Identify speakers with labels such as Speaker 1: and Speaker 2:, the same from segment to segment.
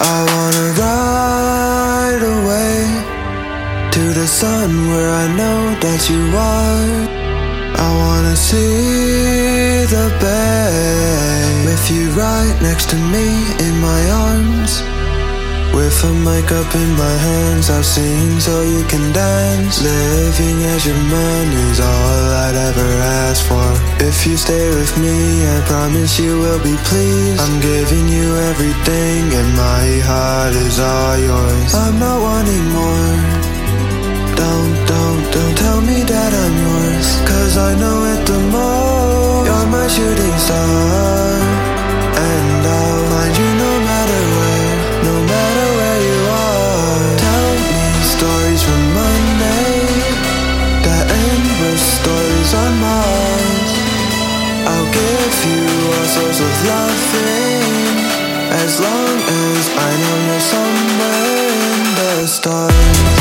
Speaker 1: I wanna ride away to the sun where I know that you are. I wanna see the bay with you right next to me in my arms. With a mic up in my hands, I'll sing so you can dance. Living as your man is all I'd ever ask for. If you stay with me, I promise you will be pleased. I'm giving you everything, and my heart is all yours. I'm not wanting more. Don't, don't, don't tell me that I'm yours. Cause I know it the most. You're my shooting star. You all sorts of loving, as long as I know you're somewhere in the stars.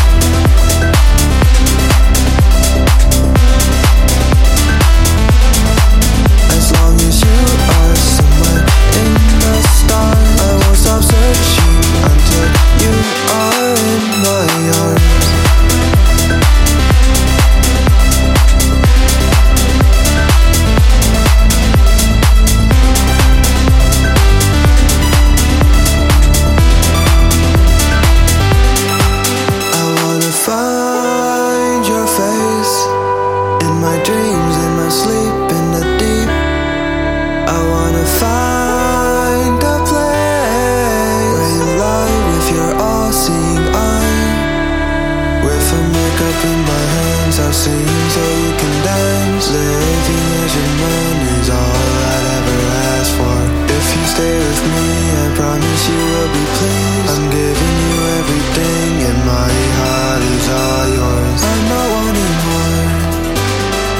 Speaker 1: In my hands, I've seen so you can dance. Living as your man is all I'd ever ask for. If you stay with me, I promise you will be pleased. I'm giving you everything and my heart is all yours. I'm not wanting more.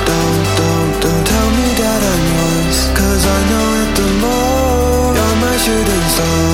Speaker 1: Don't, don't, don't tell me that I'm yours. Cause I know it the more You're my shooting star